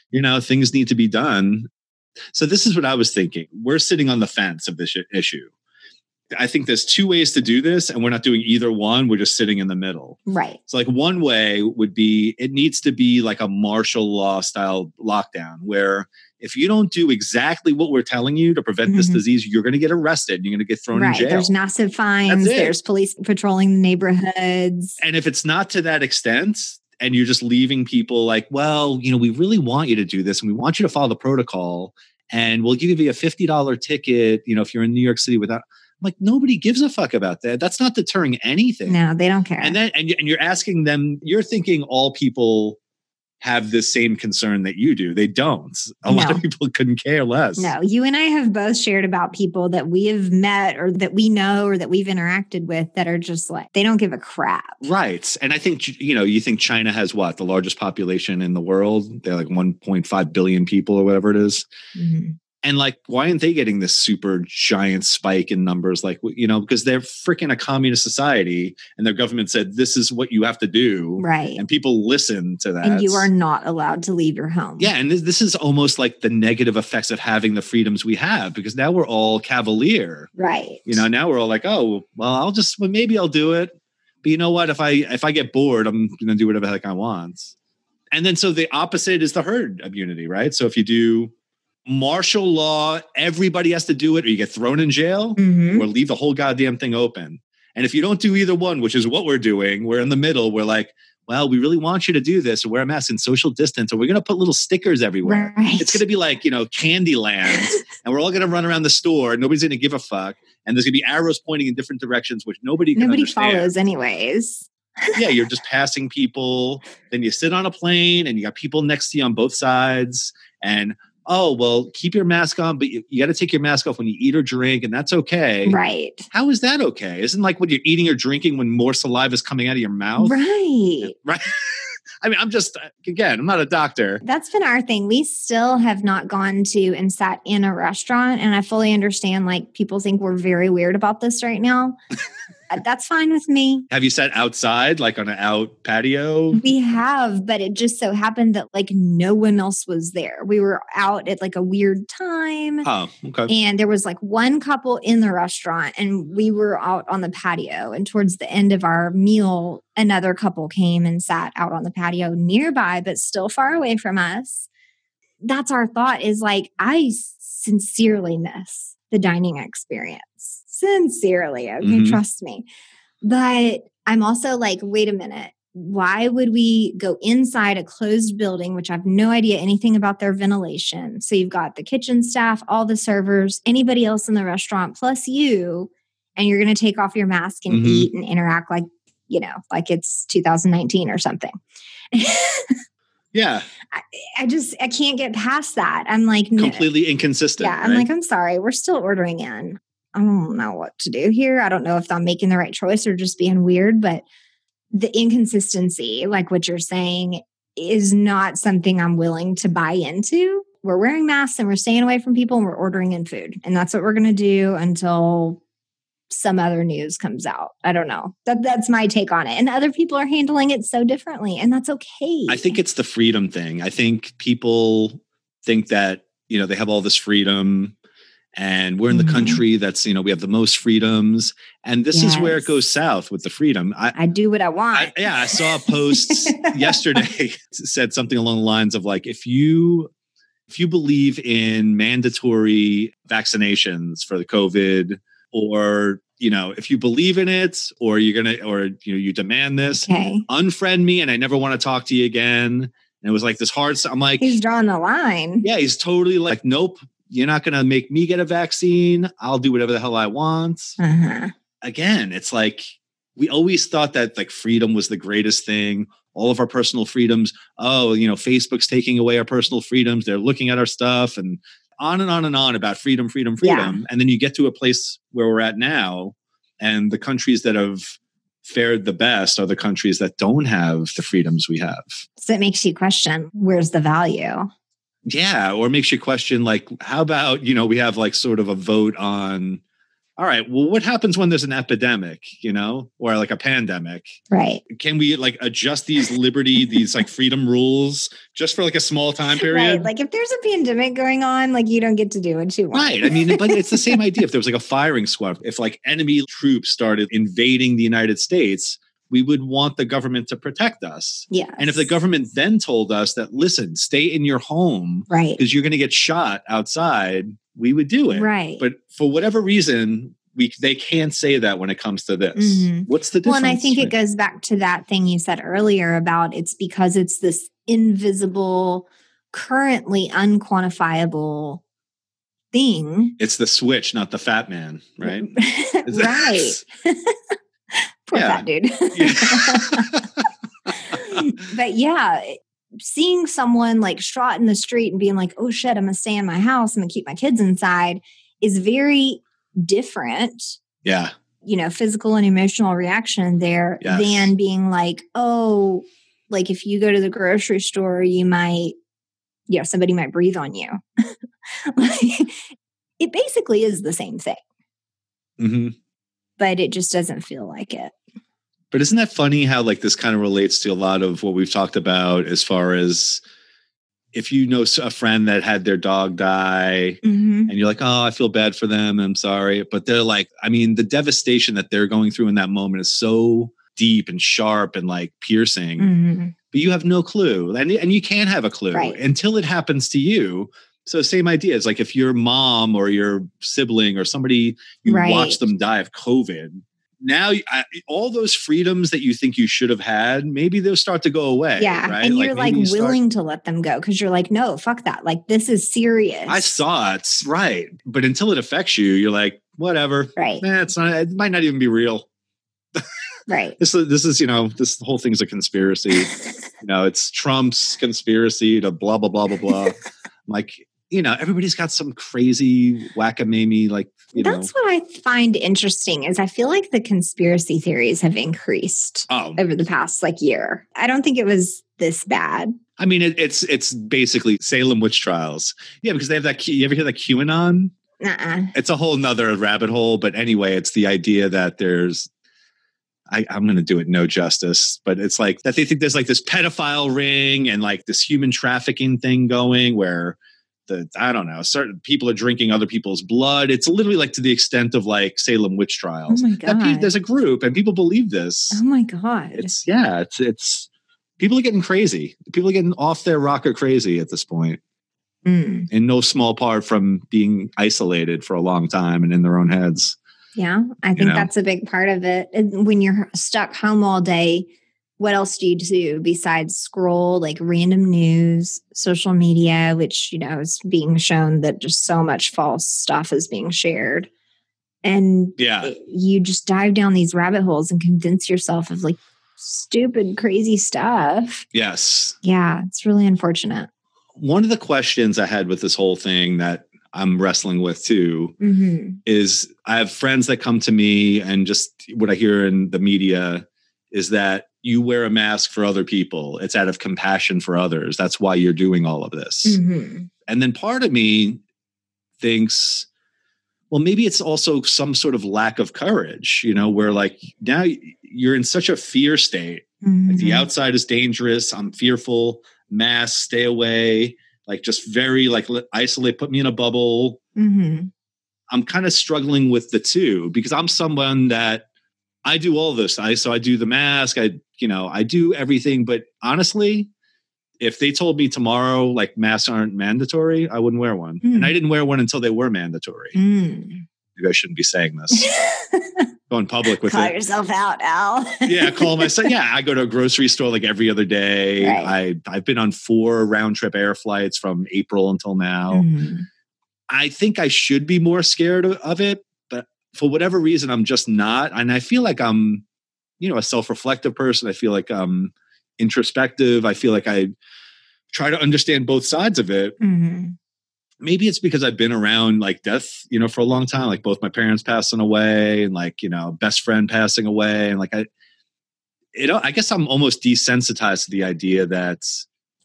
you know, things need to be done. So this is what I was thinking. We're sitting on the fence of this issue. I think there's two ways to do this, and we're not doing either one. We're just sitting in the middle. Right. So, like, one way would be it needs to be like a martial law style lockdown where if you don't do exactly what we're telling you to prevent this Mhm. disease, you're going to get arrested. You're going to get thrown in jail. There's massive fines. There's police patrolling the neighborhoods. and if it's not to that extent, and you're just leaving people like, well, you know, we really want you to do this and we want you to follow the protocol and we'll give you a $50 ticket, you know, if you're in New York City without like nobody gives a fuck about that. That's not deterring anything. No, they don't care. And then and, and you're asking them, you're thinking all people have the same concern that you do. They don't. A lot of people couldn't care less. no, you and I have both shared about people that we have met or that we know or that we've interacted with that are just like, they don't give a crap. Right. And I think, you know, you think China has what? The largest population in the world? They're like 1.5 billion people or whatever it is. Mhm. And like, why aren't they getting this super giant spike in numbers? Like, you know, because they're freaking a communist society and their government said, this is what you have to do. Right. And people listen to that. And you are not allowed to leave your home. Yeah, and this, this is almost like the negative effects of having the freedoms we have because now we're all cavalier. Right. You know, now we're all like, oh, well, I'll just well, maybe I'll do it. But you know what? If I if I get bored, I'm gonna do whatever the heck I want. And then so the opposite is the herd immunity, right? So if you do martial law, everybody has to do it, or you get thrown in jail, Mhm. or leave the whole goddamn thing open. And if you don't do either one, which is what we're doing, we're in the middle. We're like, well, we really want you to do this, or wear a mask and social distance, or we're going to put little stickers everywhere. Right. It's going to be like, you know, Candyland, and we're all going to run around the store. Nobody's going to give a fuck. And there's going to be arrows pointing in different directions, which nobody can Nobody understand. follows, anyways. yeah, you're just passing people. Then you sit on a plane and you got people next to you on both sides. And oh, well, keep your mask on, but you, you got to take your mask off when you eat or drink, and that's okay. Right. How is that okay? Isn't like when you're eating or drinking when more saliva is coming out of your mouth? Right. Right. I mean, I'm just, uh, again, I'm not a doctor. That's been our thing. We still have not gone to and sat in a restaurant. And I fully understand, like, people think we're very weird about this right now. Uh, That's fine with me. Have you sat outside, like on an out patio? We have, but it just so happened that, like, no one else was there. We were out at like a weird time. Oh, okay. And there was like one couple in the restaurant, and we were out on the patio. And towards the end of our meal, another couple came and sat out on the patio nearby, but still far away from us. That's our thought is like, I sincerely miss the dining experience. Sincerely, okay, Mhm. trust me. But I'm also like, wait a minute. Why would we go inside a closed building, which I have no idea anything about their ventilation? So you've got the kitchen staff, all the servers, anybody else in the restaurant, plus you, and you're going to take off your mask and Mhm. eat and interact like, you know, like it's 2019 or something. Yeah, I just, I can't get past that. I'm like, no. completely inconsistent. Yeah, I'm right? like, I'm sorry, we're still ordering in. I don't know what to do here. I don't know if I'm making the right choice or just being weird, but the inconsistency, like what you're saying, is not something I'm willing to buy into. We're wearing masks and we're staying away from people and we're ordering in food. And that's what we're going to do until some other news comes out. I don't know. That that's my take on it. And other people are handling it so differently and that's okay. I think it's the freedom thing. I think people think that, you know, they have all this freedom and we're in the Mhm. country that's, you know, we have the most freedoms. And this is where it goes south with the freedom. I, I do what I want. I yeah, I saw a post yesterday said something along the lines of like, if you if you believe in mandatory vaccinations for the COVID, or you know, if you believe in it, or you're gonna, or you know, you demand this, okay. unfriend me and I never want to talk to you again. And it was like this hard. I'm like, He's drawing the line. yeah, he's totally like, nope, you're not going to make me get a vaccine. I'll do whatever the hell I want. Uh-huh. Again, it's like we always thought that like freedom was the greatest thing. All of our personal freedoms. Oh, you know, Facebook's taking away our personal freedoms. They're looking at our stuff and on and on and on about freedom, freedom, Yeah. freedom. And then you get to a place where we're at now, and the countries that have fared the best are the countries that don't have the freedoms we have. So it makes you question where's the value? Yeah, or makes you question like, how about you know we have like sort of a vote on all right, well, what happens when there's an epidemic, you know, or like a pandemic? Right. Can we like adjust these liberty, these like freedom rules just for like a small time period? Right. Like if there's a pandemic going on, like you don't get to do what you want. Right. I mean, but it's the same idea. If there was like a firing squad, if like enemy troops started invading the United States, we would want the government to protect us. Yeah. And if the government then told us that, listen, stay in your home right. because you're going to get shot outside, we would do it. Right. But for whatever reason, we they can't say that when it comes to this. Mhm. What's the difference? Well, and I think right? it goes back to that thing you said earlier about it's because it's this invisible, currently unquantifiable thing. it's the switch, not the fat man, right? Right. Poor Yeah. fat dude. Yeah. but yeah, seeing someone like shot in the street and being like, oh shit, I'm gonna stay in my house, I'm gonna keep my kids inside is very different, yeah. you know, physical and emotional reaction there Yes. than being like, oh, like if you go to the grocery store, you might, you know, somebody might breathe on you. like, it basically is the same thing, hmm but it just doesn't feel like it. But isn't that funny how like this kind of relates to a lot of what we've talked about as far as if you know a friend that had their dog die Mm-hmm. and you're like, oh, I feel bad for them. I'm sorry. But they're like, I mean, the devastation that they're going through in that moment is so deep and sharp and like piercing, Mm-hmm. but you have no clue. And, and you can't have a clue Right. until it happens to you. So same idea. It's like if your mom or your sibling or somebody you Right. watch them die of COVID. Now, I, all those freedoms that you think you should have had, maybe they'll start to go away. Yeah. right? And you're like maybe you start- willing to let them go because you're like, no, fuck that. Like, this is serious. I saw it, right? But until it affects you, you're like, whatever. Right. Eh, it's not. It might not even be real. Right. This is this is you know this whole thing's a conspiracy. you know, it's Trump's conspiracy to blah blah blah blah blah. like you know, everybody's got some crazy wackamamie like you know. That's what I find interesting is I feel like the conspiracy theories have increased Oh, over the past like year. I don't think it was this bad. I mean, it, it's it's basically Salem witch trials. Yeah, because they have that. You ever hear that QAnon? Uh-uh. it's a whole nother rabbit hole but anyway it's the idea that there's I, i'm going to do it no justice but it's like that they think there's like this pedophile ring and like this human trafficking thing going where the i don't know certain people are drinking other people's blood it's literally like to the extent of like salem witch Oh trials my That pe- there's a group and people believe this oh my god. it's yeah it's it's people are getting crazy people are getting off their rocker crazy at this point Mm. in no small part from being isolated for a long time and in their own heads Yeah, I think know? that's a big part of it. When you're stuck home all day, what else do you do besides scroll like random news, social media, which, you know, is being shown that just so much false stuff is being shared. And yeah you just dive down these rabbit holes and convince yourself of like stupid, crazy stuff. yes Yeah, it's really unfortunate. one of the questions I had with this whole thing that I'm wrestling with too hmm is I have friends that come to me and just what I hear in the media is that you wear a mask for other people. It's out of compassion for others. That's why you're doing all of this. hmm And then part of me thinks, well, maybe it's also some sort of lack of courage, you know, where like now you're in such a fear state like the Mm-hmm. outside is dangerous. I'm fearful. Mask, stay away. Like just very like isolate. Put me in a bubble. hmm I'm kind of struggling with the two because I'm someone that I do all this. I so I do the mask. I you know I do everything. But honestly, if they told me tomorrow like masks aren't mandatory, I wouldn't wear one. Hmm. And I didn't wear one until they were mandatory. Mm. Maybe I shouldn't be saying this. Going public with Call it. yourself out, Al. yeah, call myself. Yeah, I go to a grocery store like every other day. Right. I I've been on four round trip air flights from April until now. Mhm. I think I should be more scared of, of it, but for whatever reason, I'm just not. And I feel like I'm, you know, a self-reflective person. I feel like I'm introspective. I feel like I try to understand both sides of it. Mhm. Maybe it's because I've been around like death, you know, for a long time. Like both my parents passing away, and like you know, best friend passing away, and like I, you know, I guess I'm almost desensitized to the idea that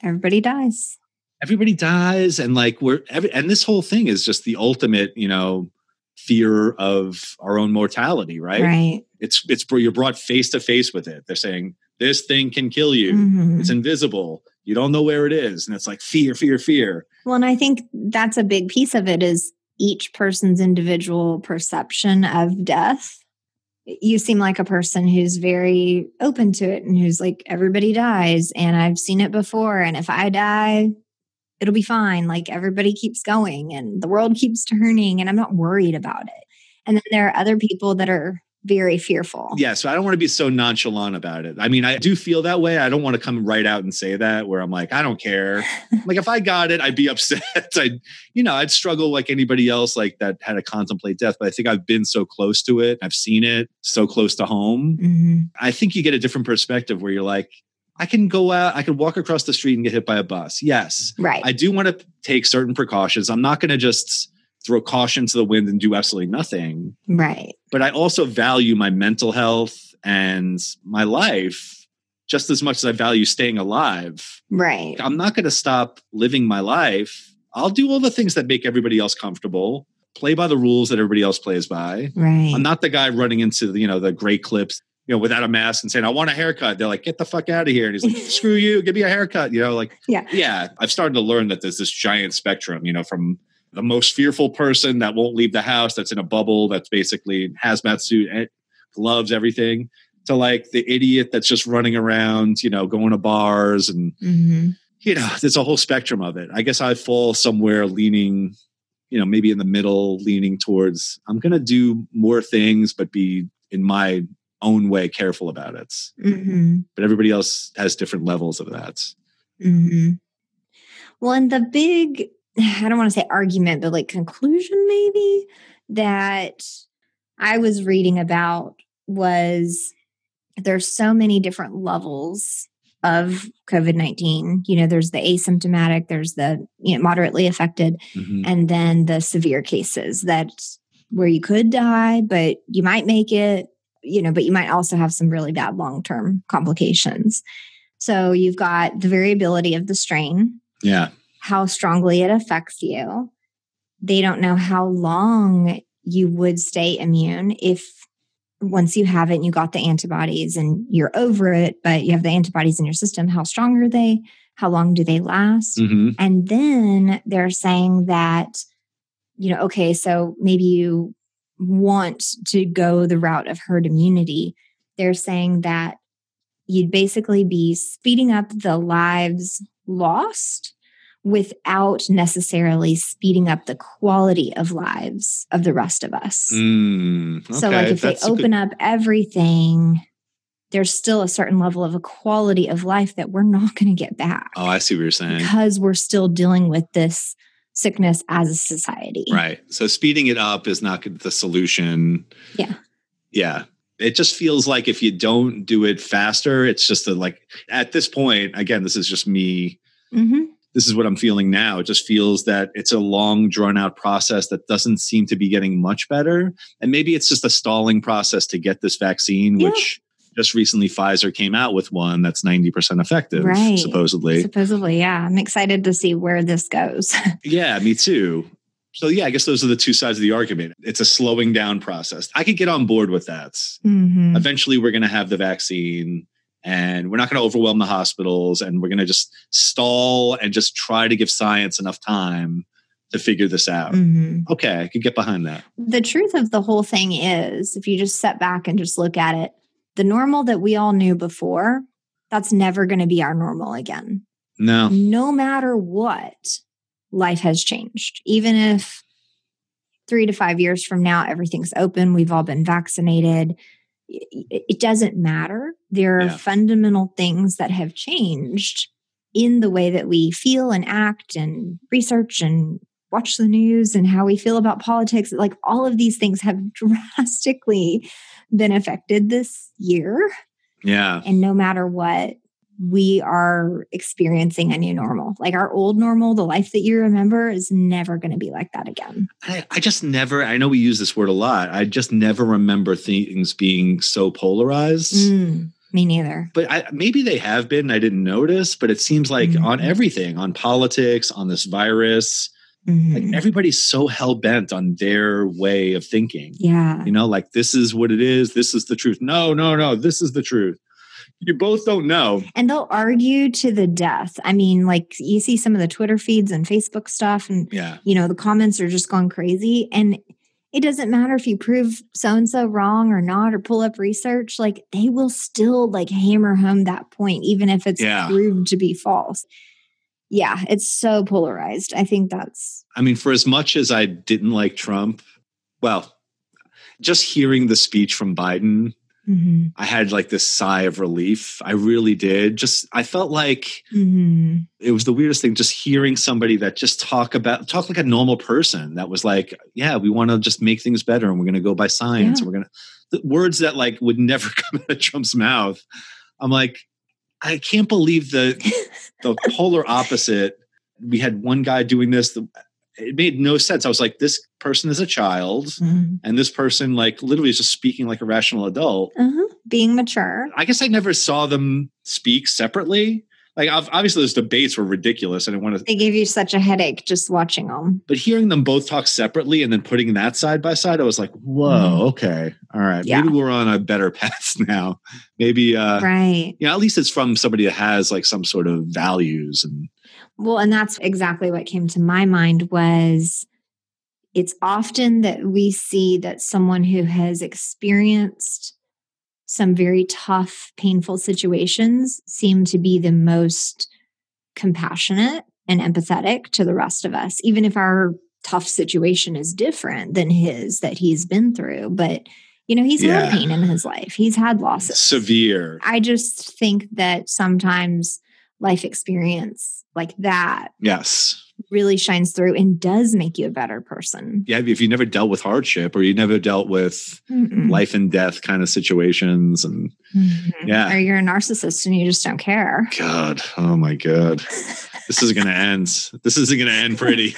Everybody dies. everybody dies and like we're every, and this whole thing is just the ultimate you know fear of our own mortality, right? Right. It's it's you're brought face to face with it. They're saying this thing can kill you. Mhm. It's invisible. You don't know where it is, and it's like fear, fear, fear. Well, and I think that's a big piece of it is each person's individual perception of death. You seem like a person who's very open to it and who's like, everybody dies and I've seen it before. And if I die, it'll be fine. Like everybody keeps going and the world keeps turning and I'm not worried about it. And then there are other people that are very fearful. Yeah, so I don't want to be so nonchalant about it. I mean, I do feel that way. I don't want to come right out and say that where I'm like, I don't care. like if I got it, I'd be upset. I'd, you know, I'd struggle like anybody else like that had to contemplate death. But I think I've been so close to it. I've seen it so close to home. Mhm. I think you get a different perspective where you're like, I can go out, I can walk across the street and get hit by a bus. Yes. Right. I do want to take certain precautions. I'm not going to just throw caution to the wind and do absolutely nothing right. but I also value my mental health and my life just as much as I value staying alive. Right. I'm not going to stop living my life. I'll do all the things that make everybody else comfortable, play by the rules that everybody else plays by. Right. I'm not the guy running into the, you know, the great clips, you know, without a mask and saying, I want a haircut. They're like, get the fuck out of here. And he's like, screw you, give me a haircut. You know, like, Yeah. Yeah. I've started to learn that there's this giant spectrum, you know, from the most fearful person that won't leave the house, that's in a bubble, that's basically hazmat suit, eh, gloves, everything, to like the idiot that's just running around, you know, going to bars and, Mhm. you know, there's a whole spectrum of it. I guess I fall somewhere leaning, you know, maybe in the middle, leaning towards I'm going to do more things, but be in my own way careful about it. Mhm. But everybody else has different levels of that. hmm Well, and the big, I don't want to say argument, but like conclusion maybe that I was reading about was there's so many different levels of COVID 19. You know, there's the asymptomatic, there's the you know, moderately affected, Mhm. and then the severe cases that where you could die, but you might make it, you know, but you might also have some really bad long term complications. So you've got the variability of the strain, Yeah. how strongly it affects you. They don't know how long you would stay immune if once you have it and you got the antibodies and you're over it, but you have the antibodies in your system, how strong are they? How long do they last? hmm And then they're saying that, you know, okay, so maybe you want to go the route of herd immunity. They're saying that you'd basically be speeding up the lives lost without necessarily speeding up the quality of lives of the rest of us. Mm, So, like, okay, if they a good- open up everything, there's still a certain level of a quality of life that we're not going to get back oh, I see what you're saying. because we're still dealing with this sickness as a society. Right. So speeding it up is not the solution. Yeah. Yeah. It just feels like if you don't do it faster, it's just a, like at this point, again, this is just me. hmm This is what I'm feeling now. It just feels that it's a long, drawn out process that doesn't seem to be getting much better. And maybe it's just a stalling process to get this vaccine, Yeah. which just recently Pfizer came out with one that's 90% effective, Right. supposedly. Supposedly, yeah. I'm excited to see where this goes. Yeah, me too. So yeah, I guess those are the two sides of the argument. It's a slowing down process. I could get on board with that. Mhm. Eventually we're going to have the vaccine and we're not going to overwhelm the hospitals and we're going to just stall and just try to give science enough time to figure this out. Mhm. Okay, I could get behind that. The truth of the whole thing is, if you just step back and just look at it, the normal that we all knew before, that's never going to be our normal again. No. no matter what, life has changed. Even if three to five years from now, everything's open, we've all been vaccinated, it doesn't matter. There are Yeah. fundamental things that have changed in the way that we feel and act and research and watch the news and how we feel about politics. Like all of these things have drastically been affected this year. Yeah. And no matter what, we are experiencing a new normal. Like our old normal, the life that you remember is never going to be like that again. I, I just never, I know we use this word a lot. I just never remember things being so polarized. Mm, me neither. but I, maybe they have been. I didn't notice, but it seems like on Mhm. everything, on politics, on this virus, Mhm. Like everybody's so hell bent on their way of thinking. yeah. You know, like this is what it is. This is the truth. No, no, no. This is the truth. You both don't know. And they'll argue to the death. I mean, like you see some of the Twitter feeds and Facebook stuff, and Yeah. you know, the comments are just gone crazy. And it doesn't matter if you prove so and so wrong or not, or pull up research, like they will still like hammer home that point, even if it's Yeah. proved to be false. Yeah, it's so polarized. I think that's I mean, for as much as I didn't like Trump, well, just hearing the speech from Biden, mhm, I had like this sigh of relief. I really did. Just, I felt like mhm. it was the weirdest thing just hearing somebody that just talk about talk like a normal person that was like yeah we want to just make things better and we're going to go by science Yeah. and we're going to the words that like would never come out of trump's mouth i'm like i can't believe the the polar opposite we had one guy doing this the, it made no sense i was like this person is a child Mhm. and this person like literally is just speaking like a rational adult Uh-huh. being mature. I guess I never saw them speak separately. Like obviously, those debates were ridiculous. I didn't want to, They gave you such a headache just watching them. but hearing them both talk separately and then putting that side by side, I was like, "Whoa, okay, all right, Yeah. maybe we're on a better path now. Maybe, uh, right. you know, at least it's from somebody that has like some sort of values and Well, and that's exactly what came to my mind was it's often that we see that someone who has experienced some very tough, painful situations seem to be the most compassionate and empathetic to the rest of us, even if our tough situation is different than his that he's been through. But, you know, he's Yeah. had pain in his life, he's had losses. severe. I just think that sometimes life experience like that Yes, really shines through and does make you a better person. yeah. If you never dealt with hardship or you never dealt with Mm-mm. life and death kind of situations, and Mhm. Yeah. Or you're a narcissist and you just don't care. God, oh my God. this is gonna end. This isn't gonna end pretty.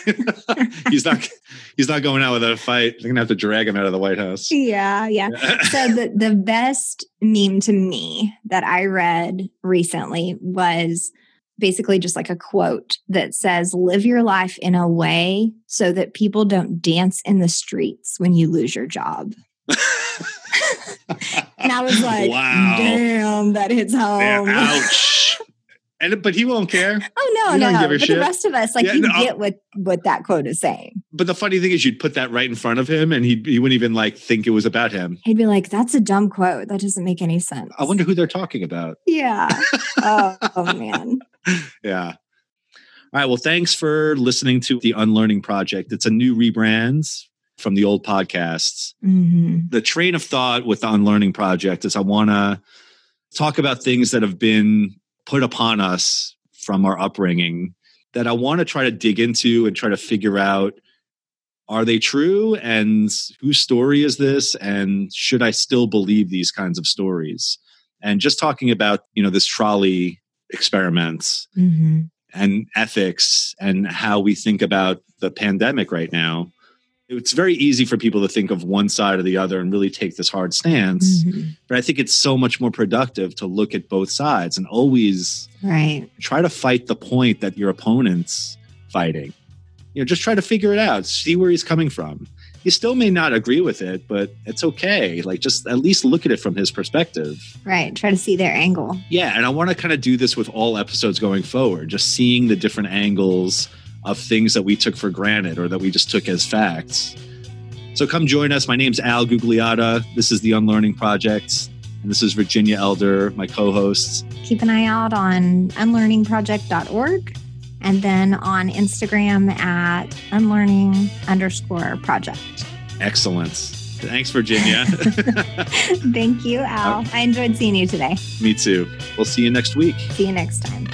he's not. He's not going out without a fight. They're gonna have to drag him out of the White House. Yeah, yeah. So the the best meme to me that I read recently was basically just like a quote that says live your life in a way so that people don't dance in the streets when you lose your job. And I was like, wow. damn, that hits home. Yeah, ouch. And but he won't care. Oh no, no. But shit? the rest of us, like Yeah, you no. Uh get what what that quote is saying. But the funny thing is, you'd put that right in front of him, and he he wouldn't even like think it was about him. He'd be like, "That's a dumb quote. That doesn't make any sense." I wonder who they're talking about. Yeah. oh, oh man. Yeah. All right. Well, thanks for listening to the Unlearning Project. It's a new rebrand from the old podcasts. hmm the train of thought with the unlearning project is I want to talk about things that have been put upon us from our upbringing that I want to try to dig into and try to figure out are they true and whose story is this and should I still believe these kinds of stories and just talking about you know this trolley experiments hmm and ethics and how we think about the pandemic right now. It's very easy for people to think of one side or the other and really take this hard stance. Mhm. But I think it's so much more productive to look at both sides and always Right. try to fight the point that your opponent's fighting. You know, just try to figure it out, see where he's coming from. You still may not agree with it, but it's okay. Like, just at least look at it from his perspective. Right. Try to see their angle. Yeah, and I want to kind of do this with all episodes going forward, just seeing the different angles of things that we took for granted or that we just took as facts. So come join us. My name's Al Gugliotta. This is the Unlearning Project, and this is Virginia Elder, my co-host. Keep an eye out on unlearningproject.org and then on Instagram at unlearning underscore project. Excellent. Thanks, Virginia. Thank you, Al. I enjoyed seeing you today. Me too. We'll see you next week. See you next time.